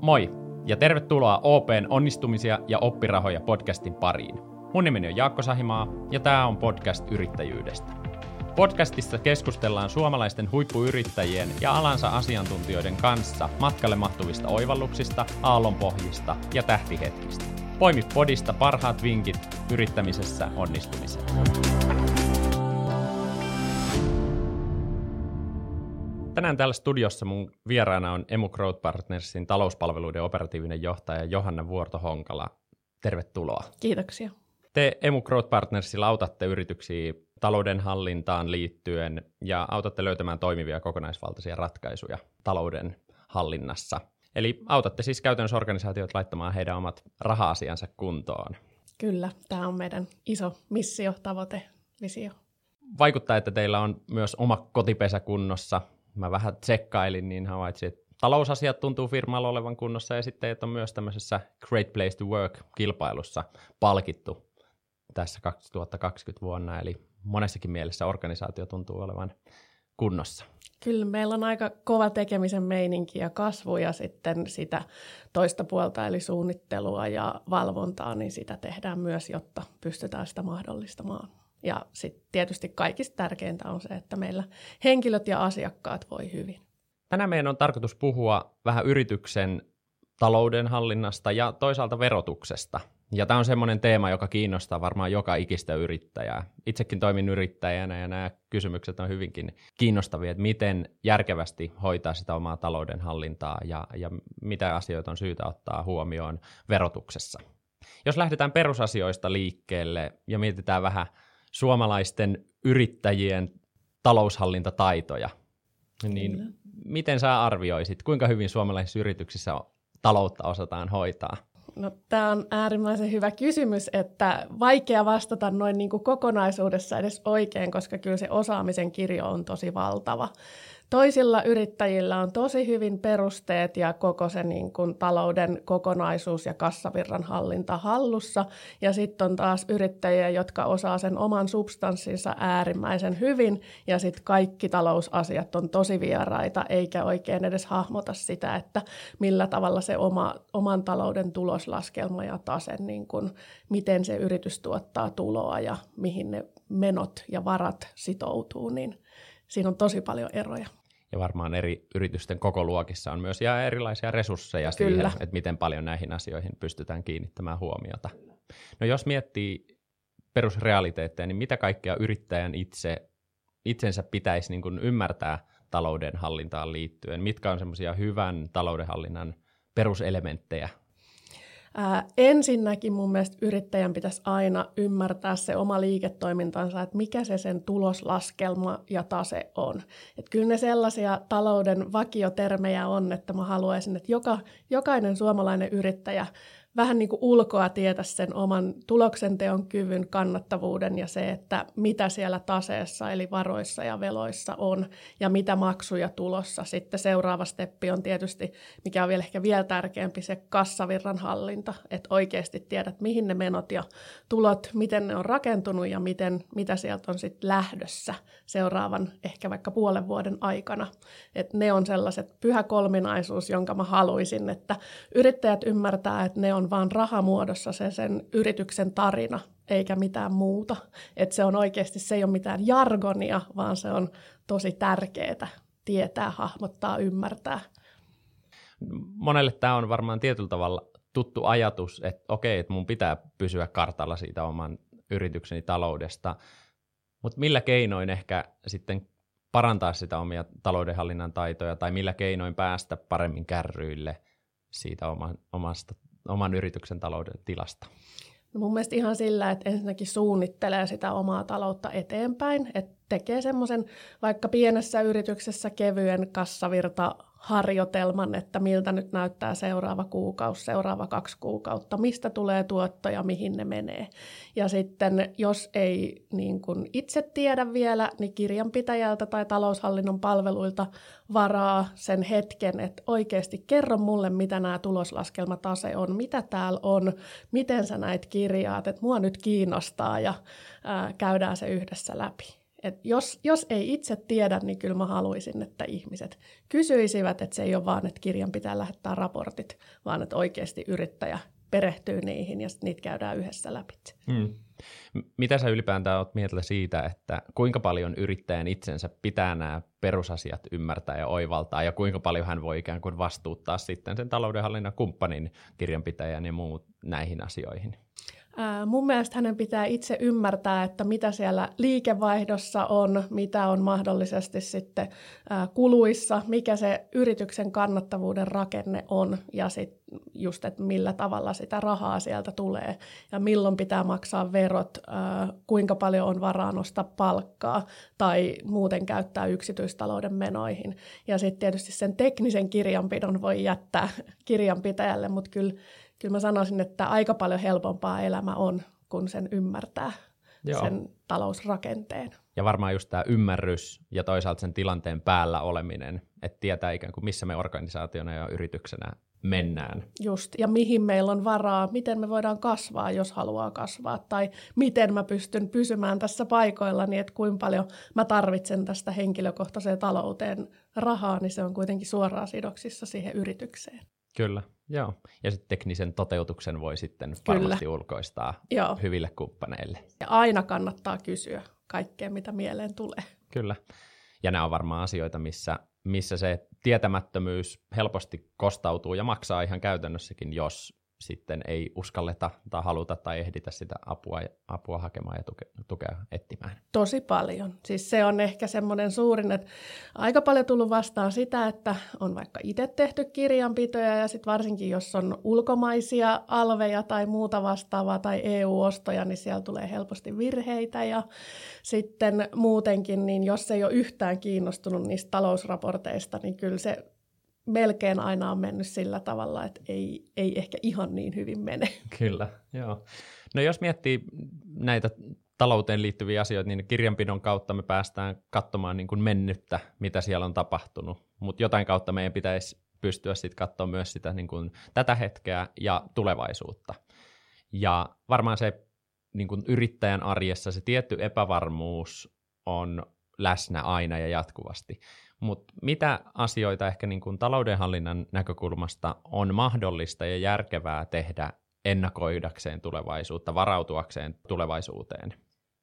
Moi ja tervetuloa OPn onnistumisia ja oppirahoja podcastin pariin. Mun nimeni on Jaakko Sahimaa ja tämä on podcast yrittäjyydestä. Podcastissa keskustellaan suomalaisten huippuyrittäjien ja alansa asiantuntijoiden kanssa matkalle mahtuvista oivalluksista, aallonpohjista ja tähtihetkistä. Poimi podista parhaat vinkit yrittämisessä onnistumiseen. Tänään täällä studiossa mun vieraana on Emu Growth Partnersin talouspalveluiden operatiivinen johtaja Johanna Vuorto-Honkala. Tervetuloa. Kiitoksia. Te Emu Growth Partnersilla autatte yrityksiä talouden hallintaan liittyen ja autatte löytämään toimivia kokonaisvaltaisia ratkaisuja talouden hallinnassa. Eli autatte siis käytännössä organisaatiot laittamaan heidän omat raha-asiansa kuntoon. Kyllä, tämä on meidän iso missio, tavoite, visio. Vaikuttaa, että teillä on myös oma kotipesä kunnossa. Mä vähän tsekkailin, niin havaitsin, että talousasiat tuntuu firmalla olevan kunnossa ja sitten, että on myös tämmöisessä Great Place to Work-kilpailussa palkittu tässä 2020 vuonna, eli monessakin mielessä organisaatio tuntuu olevan kunnossa. Kyllä meillä on aika kova tekemisen meininki ja kasvu ja sitten sitä toista puolta eli suunnittelua ja valvontaa, niin sitä tehdään myös, jotta pystytään sitä mahdollistamaan. Ja sitten tietysti kaikista tärkeintä on se, että meillä henkilöt ja asiakkaat voi hyvin. Tänään meidän on tarkoitus puhua vähän yrityksen taloudenhallinnasta ja toisaalta verotuksesta. Ja tämä on semmoinen teema, joka kiinnostaa varmaan joka ikistä yrittäjää. Itsekin toimin yrittäjänä ja nämä kysymykset on hyvinkin kiinnostavia, että miten järkevästi hoitaa sitä omaa taloudenhallintaa ja, ja mitä asioita on syytä ottaa huomioon verotuksessa. Jos lähdetään perusasioista liikkeelle ja mietitään vähän suomalaisten yrittäjien taloushallintataitoja, niin Kyllä. miten sä arvioisit, kuinka hyvin suomalaisissa yrityksissä taloutta osataan hoitaa? No, tämä on äärimmäisen hyvä kysymys, että vaikea vastata noin niin kuin kokonaisuudessa edes oikein, koska kyllä se osaamisen kirjo on tosi valtava. Toisilla yrittäjillä on tosi hyvin perusteet ja koko se niin kuin talouden kokonaisuus ja kassavirran hallinta hallussa. Ja sitten on taas yrittäjiä, jotka osaa sen oman substanssinsa äärimmäisen hyvin. Ja sitten kaikki talousasiat on tosi vieraita, eikä oikein edes hahmota sitä, että millä tavalla se oma, oman talouden tuloslaskelma ja tase, niin kuin, miten se yritys tuottaa tuloa ja mihin ne menot ja varat sitoutuu, niin siinä on tosi paljon eroja ja varmaan eri yritysten koko luokissa on myös ja erilaisia resursseja Kyllä. siihen, että miten paljon näihin asioihin pystytään kiinnittämään huomiota. No jos miettii perusrealiteetteja, niin mitä kaikkea yrittäjän itse, itsensä pitäisi niin kuin ymmärtää taloudenhallintaan liittyen? Mitkä on semmoisia hyvän taloudenhallinnan peruselementtejä, Ää, ensinnäkin mun mielestä yrittäjän pitäisi aina ymmärtää se oma liiketoimintansa, että mikä se sen tuloslaskelma ja tase on. Et kyllä ne sellaisia talouden vakiotermejä on, että mä haluaisin, että joka, jokainen suomalainen yrittäjä vähän niin kuin ulkoa tietä sen oman tuloksenteon kyvyn, kannattavuuden ja se, että mitä siellä taseessa eli varoissa ja veloissa on ja mitä maksuja tulossa. Sitten seuraava steppi on tietysti, mikä on vielä ehkä vielä tärkeämpi, se kassavirran hallinta, että oikeasti tiedät, mihin ne menot ja tulot, miten ne on rakentunut ja miten, mitä sieltä on sitten lähdössä seuraavan ehkä vaikka puolen vuoden aikana. Että ne on sellaiset pyhä kolminaisuus, jonka mä haluaisin, että yrittäjät ymmärtää, että ne on vaan rahamuodossa se sen yrityksen tarina, eikä mitään muuta. Että se on oikeasti, se ei ole mitään jargonia, vaan se on tosi tärkeää tietää, hahmottaa, ymmärtää. Monelle tämä on varmaan tietyllä tavalla tuttu ajatus, että okei, että mun pitää pysyä kartalla siitä oman yritykseni taloudesta, mutta millä keinoin ehkä sitten parantaa sitä omia taloudenhallinnan taitoja tai millä keinoin päästä paremmin kärryille siitä omasta oman yrityksen talouden tilasta? No mun mielestä ihan sillä, että ensinnäkin suunnittelee sitä omaa taloutta eteenpäin, että tekee semmoisen vaikka pienessä yrityksessä kevyen kassavirta harjoitelman, että miltä nyt näyttää seuraava kuukausi, seuraava kaksi kuukautta, mistä tulee tuottoja, mihin ne menee. Ja sitten jos ei niin kuin itse tiedä vielä, niin kirjanpitäjältä tai taloushallinnon palveluilta varaa sen hetken, että oikeasti kerro mulle, mitä nämä tuloslaskelmatase on, mitä täällä on, miten sä näet kirjaat, että mua nyt kiinnostaa ja ää, käydään se yhdessä läpi. Et jos, jos ei itse tiedä, niin kyllä mä haluaisin, että ihmiset kysyisivät, että se ei ole vaan, että kirjan pitää lähettää raportit, vaan että oikeasti yrittäjä perehtyy niihin ja niitä käydään yhdessä läpi. Hmm. Mitä sä ylipäätään oot mieltä siitä, että kuinka paljon yrittäjän itsensä pitää nämä perusasiat ymmärtää ja oivaltaa, ja kuinka paljon hän voi ikään kuin vastuuttaa sitten sen taloudenhallinnan kumppanin, kirjanpitäjän ja muut näihin asioihin? Mun mielestä hänen pitää itse ymmärtää, että mitä siellä liikevaihdossa on, mitä on mahdollisesti sitten kuluissa, mikä se yrityksen kannattavuuden rakenne on ja sitten just, että millä tavalla sitä rahaa sieltä tulee ja milloin pitää maksaa verot, kuinka paljon on varaa nostaa palkkaa tai muuten käyttää yksityistalouden menoihin. Ja sitten tietysti sen teknisen kirjanpidon voi jättää kirjanpitäjälle, mutta kyllä kyllä mä sanoisin, että aika paljon helpompaa elämä on, kun sen ymmärtää, Joo. sen talousrakenteen. Ja varmaan just tämä ymmärrys ja toisaalta sen tilanteen päällä oleminen, että tietää ikään kuin missä me organisaationa ja yrityksenä mennään. Just, ja mihin meillä on varaa, miten me voidaan kasvaa, jos haluaa kasvaa, tai miten mä pystyn pysymään tässä paikoilla, niin että kuinka paljon mä tarvitsen tästä henkilökohtaiseen talouteen rahaa, niin se on kuitenkin suoraan sidoksissa siihen yritykseen. Kyllä, joo. Ja sitten teknisen toteutuksen voi sitten Kyllä. varmasti ulkoistaa joo. hyville kumppaneille. Ja aina kannattaa kysyä kaikkea, mitä mieleen tulee. Kyllä. Ja nämä on varmaan asioita, missä, missä se tietämättömyys helposti kostautuu ja maksaa ihan käytännössäkin, jos sitten ei uskalleta tai haluta tai ehditä sitä apua, apua hakemaan ja tuke, tukea etsimään. Tosi paljon. Siis se on ehkä semmoinen suurin, että aika paljon tullut vastaan sitä, että on vaikka itse tehty kirjanpitoja ja sitten varsinkin jos on ulkomaisia alveja tai muuta vastaavaa tai EU-ostoja, niin siellä tulee helposti virheitä ja sitten muutenkin, niin jos ei ole yhtään kiinnostunut niistä talousraporteista, niin kyllä se melkein aina on mennyt sillä tavalla, että ei, ei ehkä ihan niin hyvin mene. Kyllä, joo. No jos miettii näitä talouteen liittyviä asioita, niin kirjanpidon kautta me päästään katsomaan niin kuin mennyttä, mitä siellä on tapahtunut, mutta jotain kautta meidän pitäisi pystyä sitten katsomaan myös sitä niin kuin tätä hetkeä ja tulevaisuutta. Ja varmaan se niin kuin yrittäjän arjessa se tietty epävarmuus on läsnä aina ja jatkuvasti. Mutta mitä asioita ehkä niin kuin taloudenhallinnan näkökulmasta on mahdollista ja järkevää tehdä ennakoidakseen tulevaisuutta, varautuakseen tulevaisuuteen?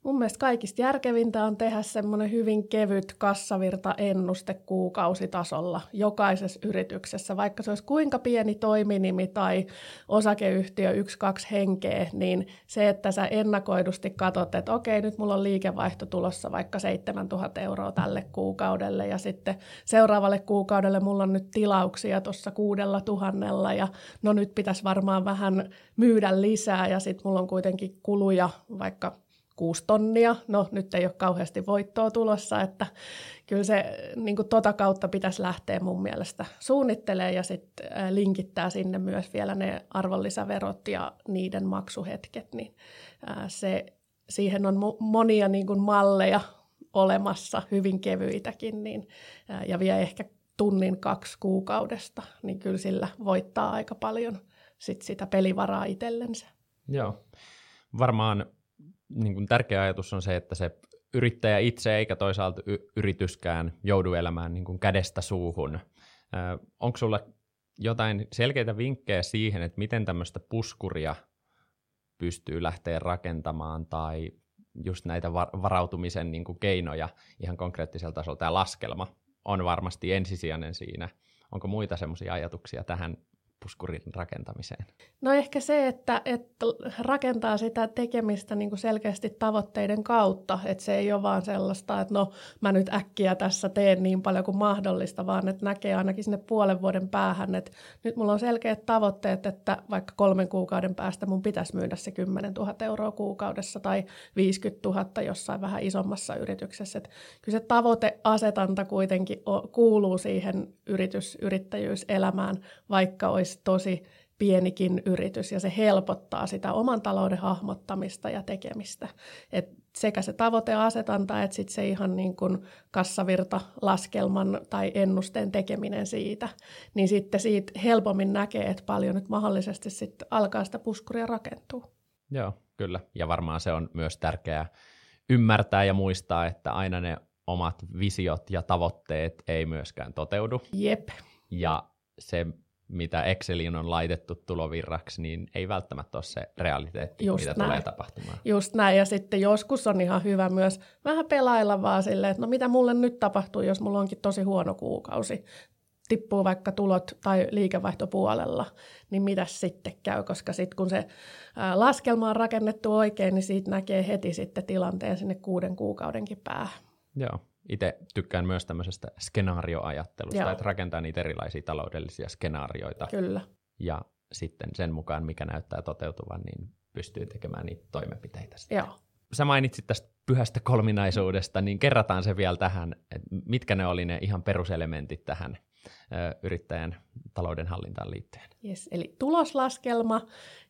Mun mielestä kaikista järkevintä on tehdä semmoinen hyvin kevyt kassavirta-ennuste kuukausitasolla jokaisessa yrityksessä. Vaikka se olisi kuinka pieni toiminimi tai osakeyhtiö yksi, kaksi henkeä, niin se, että sä ennakoidusti katsot, että okei, nyt mulla on liikevaihto tulossa vaikka 7000 euroa tälle kuukaudelle ja sitten seuraavalle kuukaudelle mulla on nyt tilauksia tuossa kuudella tuhannella ja no nyt pitäisi varmaan vähän myydä lisää ja sitten mulla on kuitenkin kuluja vaikka kuusi tonnia. No nyt ei ole kauheasti voittoa tulossa, että kyllä se niin kuin tota kautta pitäisi lähteä mun mielestä suunnittelee ja sitten linkittää sinne myös vielä ne arvonlisäverot ja niiden maksuhetket, niin se, siihen on monia niin kuin malleja olemassa, hyvin kevyitäkin, niin, ja vie ehkä tunnin kaksi kuukaudesta, niin kyllä sillä voittaa aika paljon sit sitä pelivaraa itsellensä. Joo, varmaan niin kuin tärkeä ajatus on se, että se yrittäjä itse eikä toisaalta y- yrityskään joudu elämään niin kuin kädestä suuhun. onko sulla jotain selkeitä vinkkejä siihen, että miten tämmöistä puskuria pystyy lähteä rakentamaan tai just näitä varautumisen niin kuin keinoja ihan konkreettisella tasolla. Tämä laskelma on varmasti ensisijainen siinä. Onko muita semmoisia ajatuksia tähän puskurin rakentamiseen? No ehkä se, että, että rakentaa sitä tekemistä niin kuin selkeästi tavoitteiden kautta, että se ei ole vaan sellaista, että no mä nyt äkkiä tässä teen niin paljon kuin mahdollista, vaan että näkee ainakin sinne puolen vuoden päähän, että nyt mulla on selkeät tavoitteet, että vaikka kolmen kuukauden päästä mun pitäisi myydä se 10 000 euroa kuukaudessa tai 50 000 jossain vähän isommassa yrityksessä. Että kyllä se tavoiteasetanta kuitenkin kuuluu siihen yritys, yrittäjyyselämään, vaikka olisi tosi pienikin yritys ja se helpottaa sitä oman talouden hahmottamista ja tekemistä. Et sekä se tavoiteasetanta että sit se ihan niin kuin kassavirta laskelman tai ennusteen tekeminen siitä, niin sitten siitä helpommin näkee, että paljon nyt mahdollisesti sitten alkaa sitä puskuria rakentua. Joo, kyllä. Ja varmaan se on myös tärkeää ymmärtää ja muistaa, että aina ne omat visiot ja tavoitteet ei myöskään toteudu. Jep. Ja se, mitä Exceliin on laitettu tulovirraksi, niin ei välttämättä ole se realiteetti, Just mitä näin. tulee tapahtumaan. Just näin, ja sitten joskus on ihan hyvä myös vähän pelailla vaan silleen, että no mitä mulle nyt tapahtuu, jos mulla onkin tosi huono kuukausi, tippuu vaikka tulot tai liikevaihtopuolella, niin mitä sitten käy, koska sitten kun se laskelma on rakennettu oikein, niin siitä näkee heti sitten tilanteen sinne kuuden kuukaudenkin päähän. Joo. Itse tykkään myös tämmöisestä skenaarioajattelusta, Joo. että rakentaa niitä erilaisia taloudellisia skenaarioita Kyllä, ja sitten sen mukaan, mikä näyttää toteutuvan, niin pystyy tekemään niitä toimenpiteitä. sitten. joo. Sä mainitsit tästä pyhästä kolminaisuudesta, niin kerrataan se vielä tähän, että mitkä ne oli ne ihan peruselementit tähän ö, yrittäjän taloudenhallintaan liittyen. Yes, eli tuloslaskelma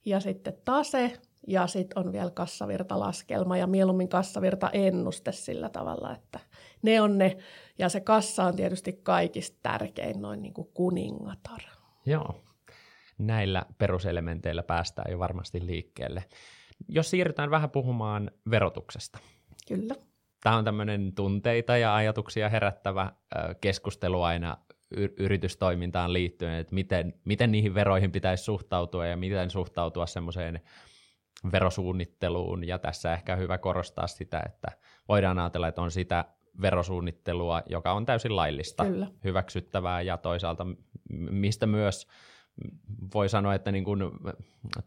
ja sitten tase ja sitten on vielä kassavirtalaskelma ja mieluummin kassavirtaennuste sillä tavalla, että ne on ne. Ja se kassa on tietysti kaikista tärkein, noin niin kuin kuningatar. Joo. Näillä peruselementeillä päästään jo varmasti liikkeelle. Jos siirrytään vähän puhumaan verotuksesta. Kyllä. Tämä on tämmöinen tunteita ja ajatuksia herättävä keskustelu aina yritystoimintaan liittyen, että miten, miten niihin veroihin pitäisi suhtautua ja miten suhtautua semmoiseen verosuunnitteluun. Ja tässä ehkä hyvä korostaa sitä, että voidaan ajatella, että on sitä verosuunnittelua, joka on täysin laillista, Kyllä. hyväksyttävää ja toisaalta mistä myös voi sanoa, että niin kuin,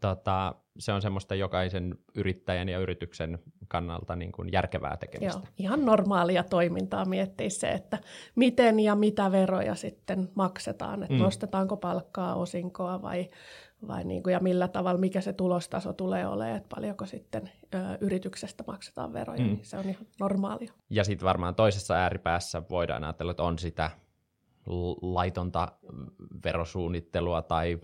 tota, se on semmoista jokaisen yrittäjän ja yrityksen kannalta niin kuin järkevää tekemistä. Joo, ihan normaalia toimintaa miettiä se, että miten ja mitä veroja sitten maksetaan, että mm. nostetaanko palkkaa, osinkoa vai, vai niin kuin, ja millä tavalla, mikä se tulostaso tulee olemaan, että paljonko sitten ö, yrityksestä maksetaan veroja, Mm. niin se on ihan normaalia. Ja sitten varmaan toisessa ääripäässä voidaan ajatella, että on sitä laitonta verosuunnittelua tai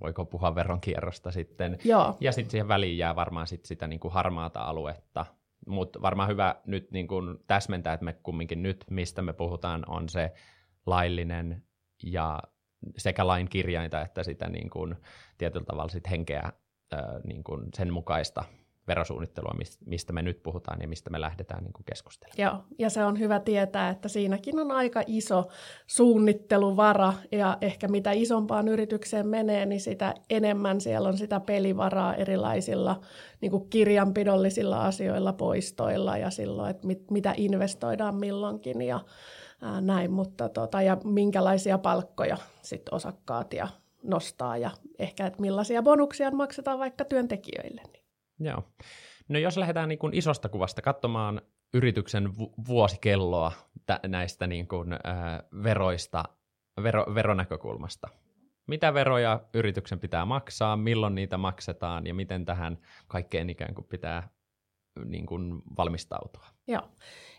voiko puhua veronkierrosta sitten. Joo, Ja sitten siihen väliin jää varmaan sit sitä niin kuin harmaata aluetta. Mutta varmaan hyvä nyt niin kuin täsmentää, että me kumminkin nyt, mistä me puhutaan, on se laillinen ja sekä lain kirjainta että sitä niin kuin tietyllä tavalla sit henkeä niin kuin sen mukaista verosuunnittelua, mis- mistä me nyt puhutaan ja mistä me lähdetään niin kuin keskustelemaan. Joo, ja se on hyvä tietää, että siinäkin on aika iso suunnitteluvara, ja ehkä mitä isompaan yritykseen menee, niin sitä enemmän siellä on sitä pelivaraa erilaisilla niin kuin kirjanpidollisilla asioilla, poistoilla ja silloin, että mit, mitä investoidaan milloinkin ja ää, näin, mutta tota, ja minkälaisia palkkoja sit osakkaat ja nostaa ja ehkä, että millaisia bonuksia maksetaan vaikka työntekijöille. Niin. Joo. No jos lähdetään niin kuin isosta kuvasta katsomaan yrityksen vu- vuosikelloa tä- näistä niin kuin, äh, veroista, vero- veronäkökulmasta. Mitä veroja yrityksen pitää maksaa, milloin niitä maksetaan ja miten tähän kaikkeen ikään kuin pitää niin kuin valmistautua. Joo.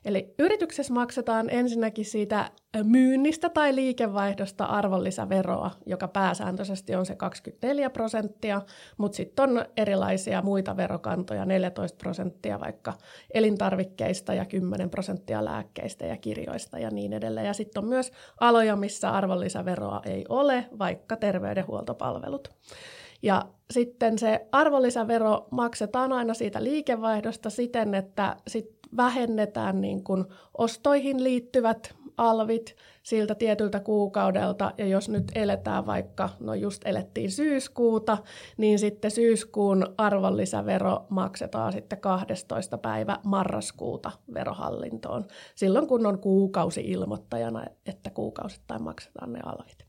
Eli yrityksessä maksetaan ensinnäkin siitä myynnistä tai liikevaihdosta arvonlisäveroa, joka pääsääntöisesti on se 24 prosenttia, mutta sitten on erilaisia muita verokantoja, 14 prosenttia vaikka elintarvikkeista ja 10 prosenttia lääkkeistä ja kirjoista ja niin edelleen. Ja sitten on myös aloja, missä arvonlisäveroa ei ole, vaikka terveydenhuoltopalvelut. Ja sitten se arvonlisävero maksetaan aina siitä liikevaihdosta siten, että sit vähennetään niin kuin ostoihin liittyvät alvit siltä tietyltä kuukaudelta, ja jos nyt eletään vaikka, no just elettiin syyskuuta, niin sitten syyskuun arvonlisävero maksetaan sitten 12. päivä marraskuuta verohallintoon, silloin kun on kuukausi ilmoittajana, että kuukausittain maksetaan ne alvit.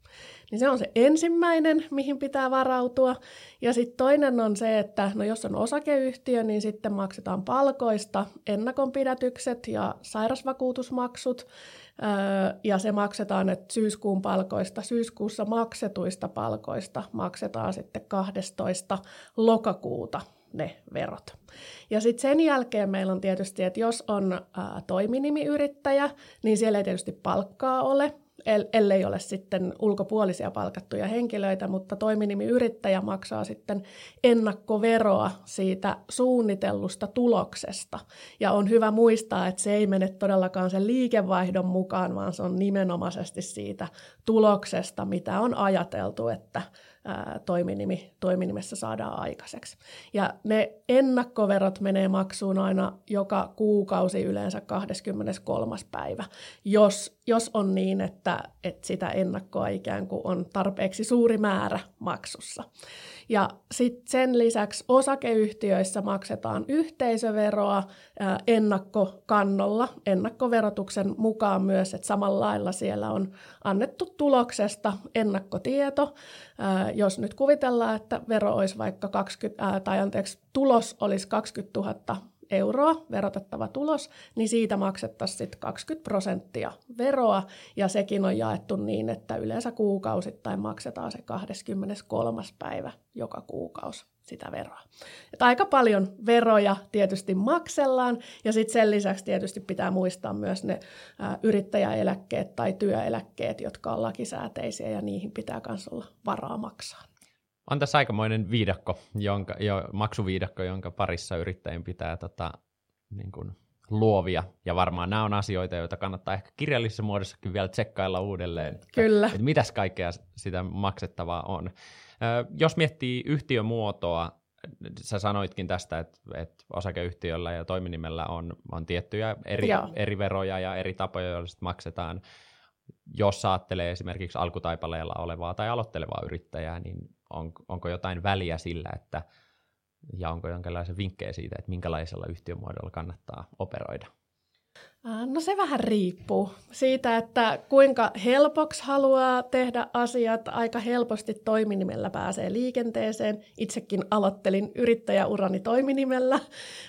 Niin se on se ensimmäinen, mihin pitää varautua. Ja sitten toinen on se, että no jos on osakeyhtiö, niin sitten maksetaan palkoista ennakonpidätykset ja sairasvakuutusmaksut. Öö, ja se maksetaan, että syyskuun palkoista, syyskuussa maksetuista palkoista maksetaan sitten 12. lokakuuta ne verot. Ja sitten sen jälkeen meillä on tietysti, että jos on ää, toiminimiyrittäjä, niin siellä ei tietysti palkkaa ole, ellei ole sitten ulkopuolisia palkattuja henkilöitä, mutta toiminimiyrittäjä maksaa sitten ennakkoveroa siitä suunnitellusta tuloksesta. Ja on hyvä muistaa, että se ei mene todellakaan sen liikevaihdon mukaan, vaan se on nimenomaisesti siitä tuloksesta, mitä on ajateltu, että toiminimi, toiminimessä saadaan aikaiseksi. Ja ne ennakkoverot menee maksuun aina joka kuukausi yleensä 23. päivä, jos, jos on niin, että, että sitä ennakkoa ikään kuin on tarpeeksi suuri määrä maksussa. Ja sitten sen lisäksi osakeyhtiöissä maksetaan yhteisöveroa ennakkokannolla, ennakkoverotuksen mukaan myös, että samalla lailla siellä on annettu tuloksesta ennakkotieto. Jos nyt kuvitellaan, että vero olisi vaikka 20, tai anteeksi, tulos olisi 20 000 euroa verotettava tulos, niin siitä maksettaisiin sitten 20 prosenttia veroa, ja sekin on jaettu niin, että yleensä kuukausittain maksetaan se 23. päivä joka kuukausi sitä veroa. Et aika paljon veroja tietysti maksellaan, ja sitten sen lisäksi tietysti pitää muistaa myös ne ä, yrittäjäeläkkeet tai työeläkkeet, jotka on lakisääteisiä, ja niihin pitää myös olla varaa maksaa on tässä aikamoinen viidakko, jonka, jo, maksuviidakko, jonka parissa yrittäjien pitää tota, niin kuin, luovia. Ja varmaan nämä on asioita, joita kannattaa ehkä kirjallisessa muodossakin vielä tsekkailla uudelleen. Kyllä. Että, että mitäs kaikkea sitä maksettavaa on. Ö, jos miettii yhtiömuotoa, sä sanoitkin tästä, että, että osakeyhtiöllä ja toiminimellä on, on tiettyjä eri, eri veroja ja eri tapoja, joilla maksetaan. Jos ajattelee esimerkiksi alkutaipaleella olevaa tai aloittelevaa yrittäjää, niin on, onko jotain väliä sillä, että ja onko jonkinlaisia vinkkejä siitä, että minkälaisella yhtiömuodolla kannattaa operoida? No se vähän riippuu siitä, että kuinka helpoksi haluaa tehdä asiat. Aika helposti toiminimellä pääsee liikenteeseen. Itsekin aloittelin yrittäjäurani toiminimellä,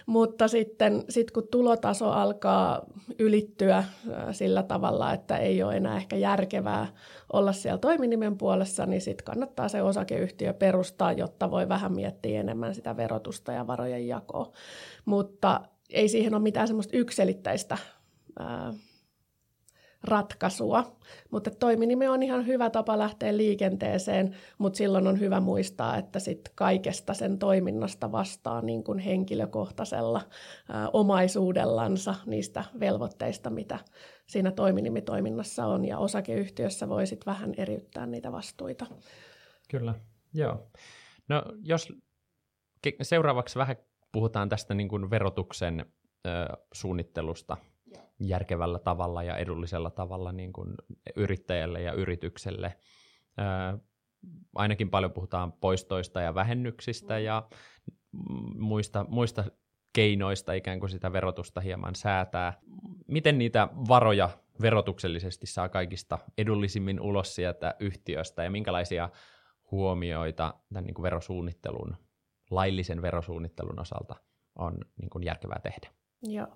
mutta sitten sit kun tulotaso alkaa ylittyä sillä tavalla, että ei ole enää ehkä järkevää olla siellä toiminimen puolessa, niin sitten kannattaa se osakeyhtiö perustaa, jotta voi vähän miettiä enemmän sitä verotusta ja varojen jakoa. Mutta ei siihen ole mitään semmoista ykselittäistä ää, ratkaisua. Mutta toiminimi on ihan hyvä tapa lähteä liikenteeseen, mutta silloin on hyvä muistaa, että sit kaikesta sen toiminnasta vastaa niin kuin henkilökohtaisella ää, omaisuudellansa niistä velvoitteista, mitä siinä toiminimitoiminnassa on. Ja osakeyhtiössä voi sitten vähän eriyttää niitä vastuita. Kyllä, joo. No jos seuraavaksi vähän puhutaan tästä niin kuin verotuksen ö, suunnittelusta järkevällä tavalla ja edullisella tavalla niin kuin yrittäjälle ja yritykselle. Ö, ainakin paljon puhutaan poistoista ja vähennyksistä ja muista, muista keinoista ikään kuin sitä verotusta hieman säätää. Miten niitä varoja verotuksellisesti saa kaikista edullisimmin ulos sieltä yhtiöstä ja minkälaisia huomioita tämän niin kuin verosuunnittelun laillisen verosuunnittelun osalta on niin kuin järkevää tehdä. Joo.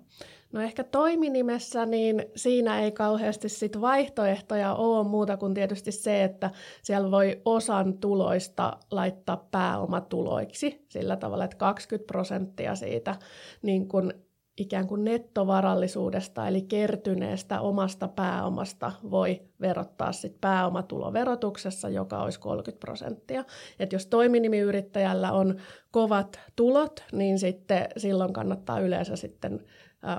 No ehkä toiminimessä, niin siinä ei kauheasti sit vaihtoehtoja ole muuta kuin tietysti se, että siellä voi osan tuloista laittaa pääomatuloiksi sillä tavalla, että 20 prosenttia siitä niin kun ikään kuin nettovarallisuudesta eli kertyneestä omasta pääomasta voi verottaa sit pääomatuloverotuksessa, joka olisi 30 prosenttia. Et jos toiminimiyrittäjällä on kovat tulot, niin sitten silloin kannattaa yleensä sitten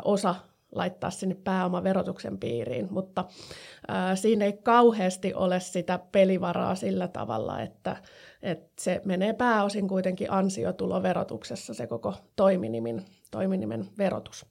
osa laittaa sinne pääomaverotuksen piiriin, mutta ää, siinä ei kauheasti ole sitä pelivaraa sillä tavalla, että, että se menee pääosin kuitenkin ansiotuloverotuksessa se koko toiminimen, toiminimen verotus.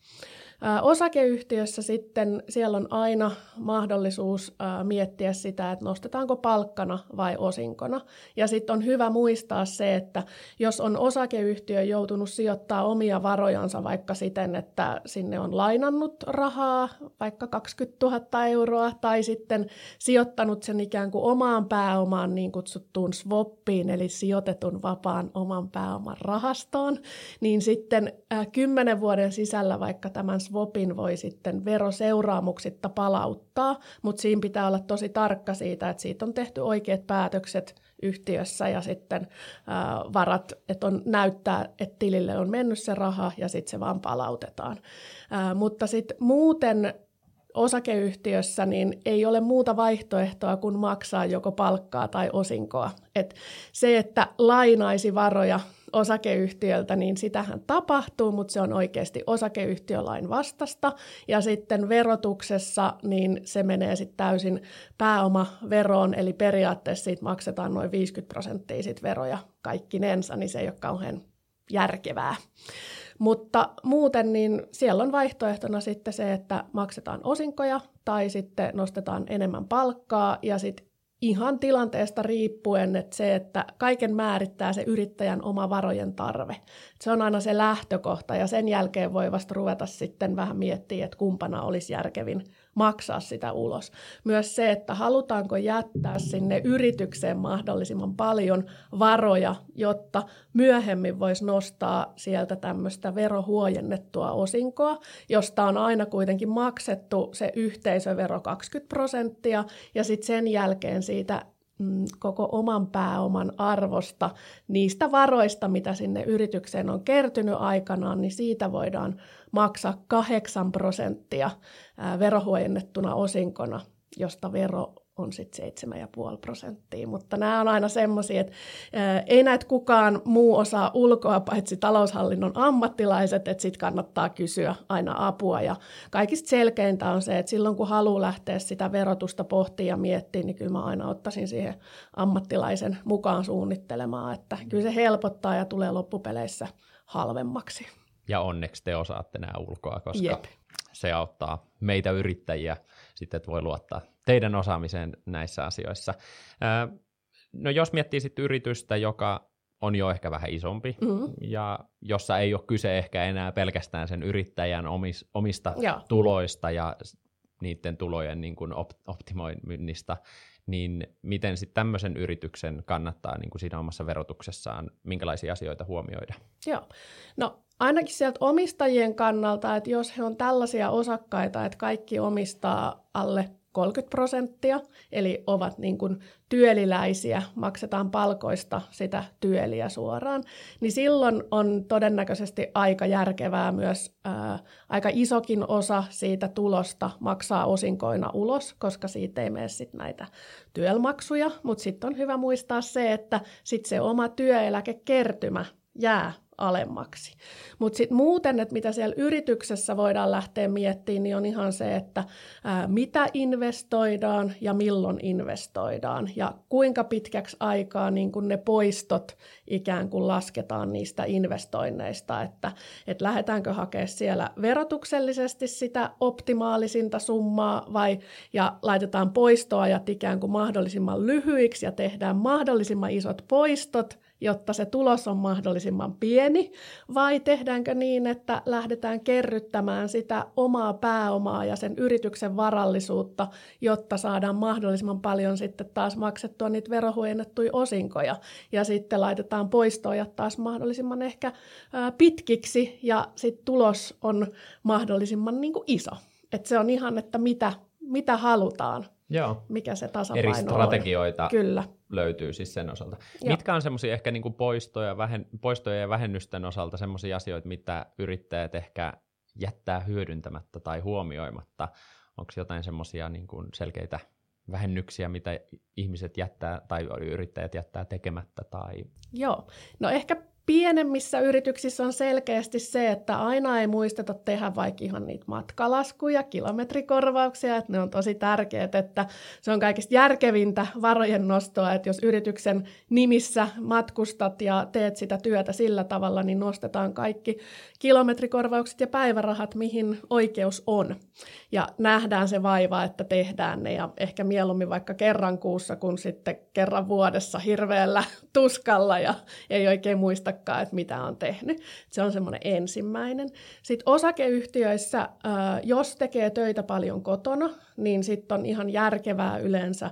Osakeyhtiössä sitten siellä on aina mahdollisuus miettiä sitä, että nostetaanko palkkana vai osinkona. Ja sitten on hyvä muistaa se, että jos on osakeyhtiö joutunut sijoittaa omia varojansa vaikka siten, että sinne on lainannut rahaa, vaikka 20 000 euroa, tai sitten sijoittanut sen ikään kuin omaan pääomaan niin kutsuttuun swappiin, eli sijoitetun vapaan oman pääoman rahastoon, niin sitten kymmenen vuoden sisällä vaikka tämän swapin voi sitten veroseuraamuksitta palauttaa, mutta siinä pitää olla tosi tarkka siitä, että siitä on tehty oikeat päätökset yhtiössä ja sitten ää, varat, että on näyttää, että tilille on mennyt se raha ja sitten se vaan palautetaan. Ää, mutta sitten muuten osakeyhtiössä niin ei ole muuta vaihtoehtoa kuin maksaa joko palkkaa tai osinkoa. Et se, että lainaisi varoja osakeyhtiöltä, niin sitähän tapahtuu, mutta se on oikeasti osakeyhtiölain vastasta. Ja sitten verotuksessa, niin se menee sitten täysin pääomaveroon, eli periaatteessa siitä maksetaan noin 50 prosenttia sit veroja kaikkinensa, niin se ei ole kauhean järkevää. Mutta muuten niin siellä on vaihtoehtona sitten se, että maksetaan osinkoja tai sitten nostetaan enemmän palkkaa ja sitten ihan tilanteesta riippuen, että se, että kaiken määrittää se yrittäjän oma varojen tarve. Se on aina se lähtökohta ja sen jälkeen voi vasta ruveta sitten vähän miettiä, että kumpana olisi järkevin maksaa sitä ulos. Myös se, että halutaanko jättää sinne yritykseen mahdollisimman paljon varoja, jotta myöhemmin voisi nostaa sieltä tämmöistä verohuojennettua osinkoa, josta on aina kuitenkin maksettu se yhteisövero 20 prosenttia ja sitten sen jälkeen siitä koko oman pääoman arvosta, niistä varoista, mitä sinne yritykseen on kertynyt aikanaan, niin siitä voidaan maksaa 8 prosenttia verohuojennettuna osinkona, josta vero on sitten 7,5 prosenttia. Mutta nämä on aina semmoisia, että ei näitä kukaan muu osaa ulkoa, paitsi taloushallinnon ammattilaiset, että sitten kannattaa kysyä aina apua. Ja kaikista selkeintä on se, että silloin kun haluaa lähteä sitä verotusta pohtia ja miettiä, niin kyllä mä aina ottaisin siihen ammattilaisen mukaan suunnittelemaan, että kyllä se helpottaa ja tulee loppupeleissä halvemmaksi. Ja onneksi te osaatte nämä ulkoa, koska Jep. se auttaa meitä yrittäjiä sitten, että voi luottaa teidän osaamiseen näissä asioissa. No jos miettii sitten yritystä, joka on jo ehkä vähän isompi mm-hmm. ja jossa ei ole kyse ehkä enää pelkästään sen yrittäjän omis, omista ja. tuloista ja niiden tulojen niin kuin op, optimoinnista, niin miten sitten tämmöisen yrityksen kannattaa niin kuin siinä omassa verotuksessaan, minkälaisia asioita huomioida? Joo, no ainakin sieltä omistajien kannalta, että jos he on tällaisia osakkaita, että kaikki omistaa alle 30 prosenttia, eli ovat niin kuin työliläisiä, maksetaan palkoista sitä työliä suoraan, niin silloin on todennäköisesti aika järkevää myös ää, aika isokin osa siitä tulosta maksaa osinkoina ulos, koska siitä ei mene sit näitä työelmaksuja, mutta sitten on hyvä muistaa se, että sit se oma työeläkekertymä jää alemmaksi. Mutta sitten muuten, että mitä siellä yrityksessä voidaan lähteä miettimään, niin on ihan se, että ää, mitä investoidaan ja milloin investoidaan ja kuinka pitkäksi aikaa niin kun ne poistot ikään kuin lasketaan niistä investoinneista, että, että lähdetäänkö hakemaan siellä verotuksellisesti sitä optimaalisinta summaa vai ja laitetaan poistoajat ikään kuin mahdollisimman lyhyiksi ja tehdään mahdollisimman isot poistot jotta se tulos on mahdollisimman pieni, vai tehdäänkö niin, että lähdetään kerryttämään sitä omaa pääomaa ja sen yrityksen varallisuutta, jotta saadaan mahdollisimman paljon sitten taas maksettua niitä verohuojennettuja osinkoja, ja sitten laitetaan poistoja taas mahdollisimman ehkä pitkiksi, ja sitten tulos on mahdollisimman niin kuin iso. Et se on ihan, että mitä, mitä halutaan Joo. mikä se tasapaino Eri strategioita on. Kyllä. löytyy siis sen osalta. Joo. Mitkä on semmoisia ehkä niin kuin poistoja, vähen, poistoja ja vähennysten osalta semmoisia asioita, mitä yrittäjät ehkä jättää hyödyntämättä tai huomioimatta? Onko jotain semmoisia niin kuin selkeitä vähennyksiä, mitä ihmiset jättää tai yrittäjät jättää tekemättä? Tai... Joo, no ehkä pienemmissä yrityksissä on selkeästi se, että aina ei muisteta tehdä vaikka ihan niitä matkalaskuja, kilometrikorvauksia, että ne on tosi tärkeät, että se on kaikista järkevintä varojen nostoa, että jos yrityksen nimissä matkustat ja teet sitä työtä sillä tavalla, niin nostetaan kaikki kilometrikorvaukset ja päivärahat, mihin oikeus on. Ja nähdään se vaiva, että tehdään ne ja ehkä mieluummin vaikka kerran kuussa, kun sitten kerran vuodessa hirveällä tuskalla ja ei oikein muista muistakaan, että mitä on tehnyt. Se on semmoinen ensimmäinen. Sitten osakeyhtiöissä, jos tekee töitä paljon kotona, niin sitten on ihan järkevää yleensä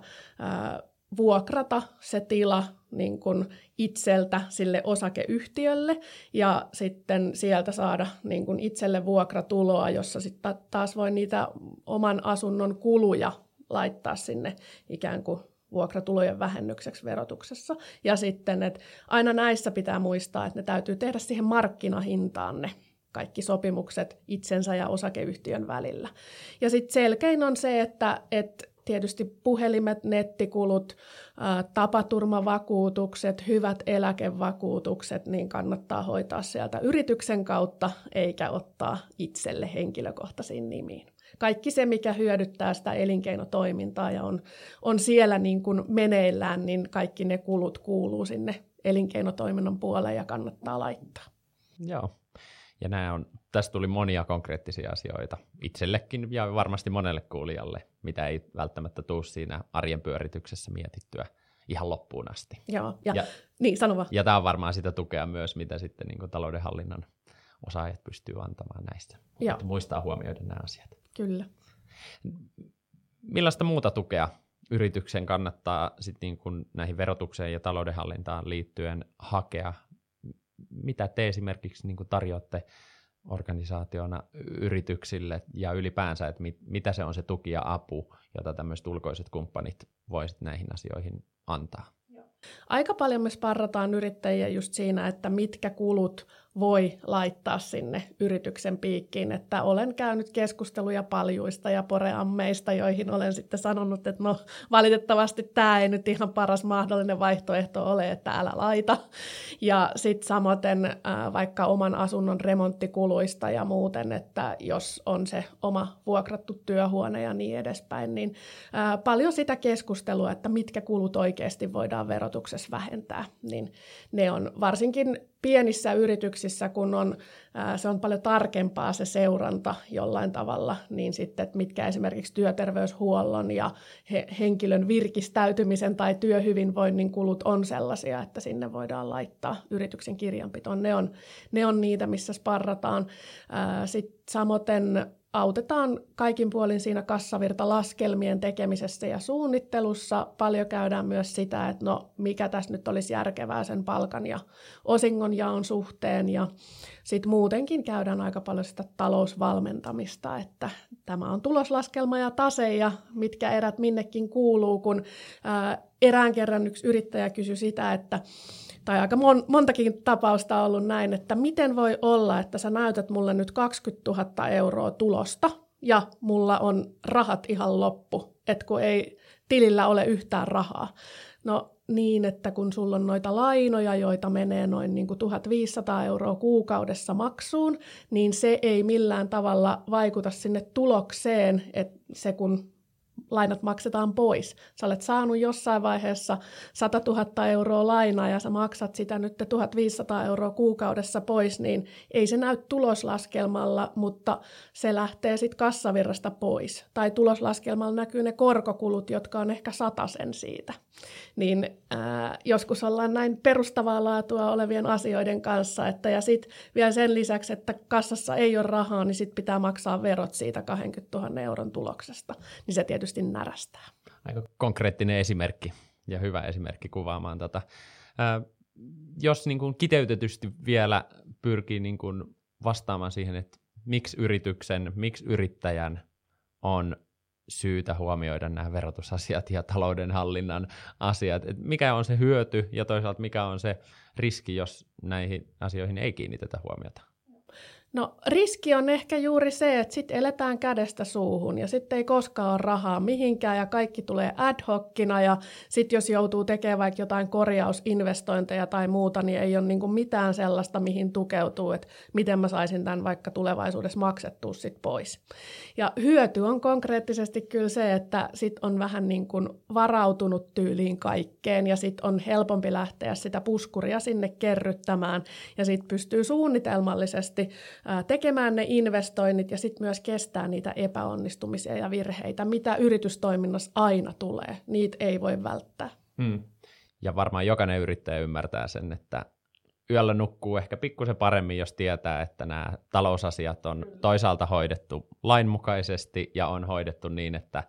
vuokrata se tila niin kuin itseltä sille osakeyhtiölle ja sitten sieltä saada niin kuin itselle vuokratuloa, jossa sitten taas voi niitä oman asunnon kuluja laittaa sinne ikään kuin vuokratulojen vähennykseksi verotuksessa. Ja sitten, että aina näissä pitää muistaa, että ne täytyy tehdä siihen markkinahintaan ne kaikki sopimukset itsensä ja osakeyhtiön välillä. Ja sitten selkein on se, että, että tietysti puhelimet, nettikulut, tapaturmavakuutukset, hyvät eläkevakuutukset, niin kannattaa hoitaa sieltä yrityksen kautta eikä ottaa itselle henkilökohtaisiin nimiin. Kaikki se, mikä hyödyttää sitä elinkeinotoimintaa ja on, on siellä niin kuin meneillään, niin kaikki ne kulut kuuluu sinne elinkeinotoiminnan puoleen ja kannattaa laittaa. Joo, ja nämä on, tästä tuli monia konkreettisia asioita itsellekin ja varmasti monelle kuulijalle, mitä ei välttämättä tule siinä arjen pyörityksessä mietittyä ihan loppuun asti. Joo, ja, ja, niin, sano vaan. ja tämä on varmaan sitä tukea myös, mitä sitten niin taloudenhallinnan osaajat pystyy antamaan näistä. Joo. Että muistaa huomioida nämä asiat. Kyllä. Millaista muuta tukea yrityksen kannattaa sit niin kuin näihin verotukseen ja taloudenhallintaan liittyen hakea mitä te esimerkiksi niin tarjoatte organisaationa yrityksille ja ylipäänsä, että mit, mitä se on se tuki ja apu, jota tämmöiset ulkoiset kumppanit voisivat näihin asioihin antaa? Aika paljon me sparrataan yrittäjiä just siinä, että mitkä kulut voi laittaa sinne yrityksen piikkiin. Että olen käynyt keskusteluja paljuista ja poreammeista, joihin olen sitten sanonut, että no valitettavasti tämä ei nyt ihan paras mahdollinen vaihtoehto ole, että älä laita. Ja sitten samoin äh, vaikka oman asunnon remonttikuluista ja muuten, että jos on se oma vuokrattu työhuone ja niin edespäin, niin äh, paljon sitä keskustelua, että mitkä kulut oikeasti voidaan verotuksessa vähentää, niin ne on varsinkin pienissä yrityksissä, kun on, se on paljon tarkempaa se seuranta jollain tavalla, niin sitten, että mitkä esimerkiksi työterveyshuollon ja he, henkilön virkistäytymisen tai työhyvinvoinnin kulut on sellaisia, että sinne voidaan laittaa yrityksen kirjanpitoon. Ne on, ne on niitä, missä sparrataan. Sitten samoin autetaan kaikin puolin siinä kassavirtalaskelmien tekemisessä ja suunnittelussa. Paljon käydään myös sitä, että no mikä tässä nyt olisi järkevää sen palkan ja osingon jaon suhteen ja sitten muutenkin käydään aika paljon sitä talousvalmentamista, että tämä on tuloslaskelma ja tase ja mitkä erät minnekin kuuluu, kun ää, erään kerran yksi yrittäjä kysyi sitä, että tai aika mon, montakin tapausta on ollut näin, että miten voi olla, että sä näytät mulle nyt 20 000 euroa tulosta ja mulla on rahat ihan loppu, että kun ei tilillä ole yhtään rahaa. No niin, että kun sulla on noita lainoja, joita menee noin niin kuin 1500 euroa kuukaudessa maksuun, niin se ei millään tavalla vaikuta sinne tulokseen, että se kun lainat maksetaan pois. Sä olet saanut jossain vaiheessa 100 000 euroa lainaa ja sä maksat sitä nyt 1500 euroa kuukaudessa pois, niin ei se näy tuloslaskelmalla, mutta se lähtee sitten kassavirrasta pois. Tai tuloslaskelmalla näkyy ne korkokulut, jotka on ehkä sen siitä. Niin ää, joskus ollaan näin perustavaa laatua olevien asioiden kanssa, että ja sitten vielä sen lisäksi, että kassassa ei ole rahaa, niin sitten pitää maksaa verot siitä 20 000 euron tuloksesta. Niin se tietysti närästää. Aika konkreettinen esimerkki ja hyvä esimerkki kuvaamaan tätä. Ää, jos niin kuin kiteytetysti vielä pyrkii niin kuin vastaamaan siihen, että miksi yrityksen, miksi yrittäjän on syytä huomioida nämä verotusasiat ja taloudenhallinnan asiat. Et mikä on se hyöty ja toisaalta mikä on se riski, jos näihin asioihin ei kiinnitetä huomiota? No riski on ehkä juuri se, että sitten eletään kädestä suuhun ja sitten ei koskaan ole rahaa mihinkään ja kaikki tulee ad hocina ja sitten jos joutuu tekemään vaikka jotain korjausinvestointeja tai muuta, niin ei ole niinku mitään sellaista, mihin tukeutuu, että miten mä saisin tämän vaikka tulevaisuudessa maksettua sit pois. Ja hyöty on konkreettisesti kyllä se, että sit on vähän niin kuin varautunut tyyliin kaikkeen ja sitten on helpompi lähteä sitä puskuria sinne kerryttämään ja sitten pystyy suunnitelmallisesti tekemään ne investoinnit ja sitten myös kestää niitä epäonnistumisia ja virheitä, mitä yritystoiminnassa aina tulee. Niitä ei voi välttää. Hmm. Ja varmaan jokainen yrittäjä ymmärtää sen, että yöllä nukkuu ehkä pikkusen paremmin, jos tietää, että nämä talousasiat on toisaalta hoidettu lainmukaisesti ja on hoidettu niin, että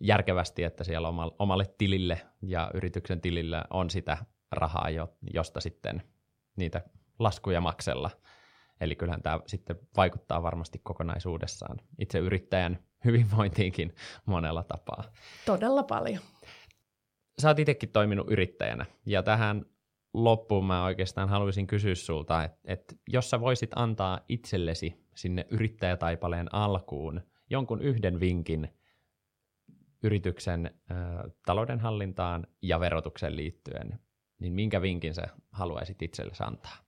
järkevästi, että siellä omalle tilille ja yrityksen tilille on sitä rahaa, josta sitten niitä laskuja maksella. Eli kyllähän tämä sitten vaikuttaa varmasti kokonaisuudessaan itse yrittäjän hyvinvointiinkin monella tapaa. Todella paljon. Sä oot itsekin toiminut yrittäjänä, ja tähän loppuun mä oikeastaan haluaisin kysyä sulta, että, että jos sä voisit antaa itsellesi sinne yrittäjätaipaleen alkuun jonkun yhden vinkin yrityksen ö, taloudenhallintaan ja verotukseen liittyen, niin minkä vinkin sä haluaisit itsellesi antaa?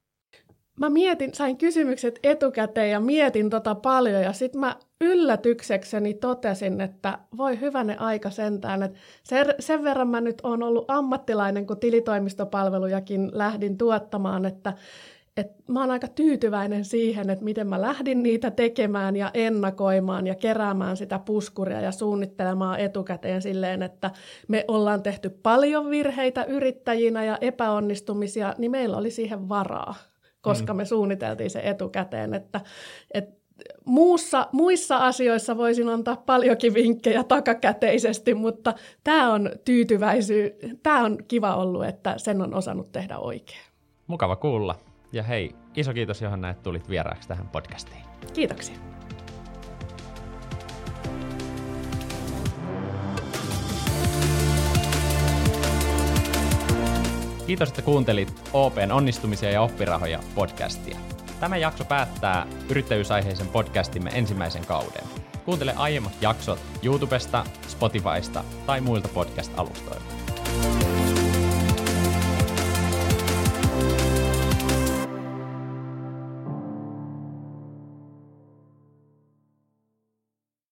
Mä mietin, sain kysymykset etukäteen ja mietin tota paljon ja sitten mä yllätyksekseni totesin, että voi hyvänä aika sentään, että sen, sen verran mä nyt oon ollut ammattilainen, kun tilitoimistopalvelujakin lähdin tuottamaan, että et mä oon aika tyytyväinen siihen, että miten mä lähdin niitä tekemään ja ennakoimaan ja keräämään sitä puskuria ja suunnittelemaan etukäteen silleen, että me ollaan tehty paljon virheitä yrittäjinä ja epäonnistumisia, niin meillä oli siihen varaa, koska mm. me suunniteltiin se etukäteen, että, että Muussa, muissa asioissa voisin antaa paljonkin vinkkejä takakäteisesti, mutta tämä on tyytyväisyys, tämä on kiva ollut, että sen on osannut tehdä oikein. Mukava kuulla. Ja hei, iso kiitos Johanna, että tulit vieraaksi tähän podcastiin. Kiitoksia. Kiitos, että kuuntelit OPn onnistumisia ja oppirahoja podcastia. Tämä jakso päättää yrittäjyysaiheisen podcastimme ensimmäisen kauden. Kuuntele aiemmat jaksot YouTubesta, Spotifysta tai muilta podcast-alustoilta.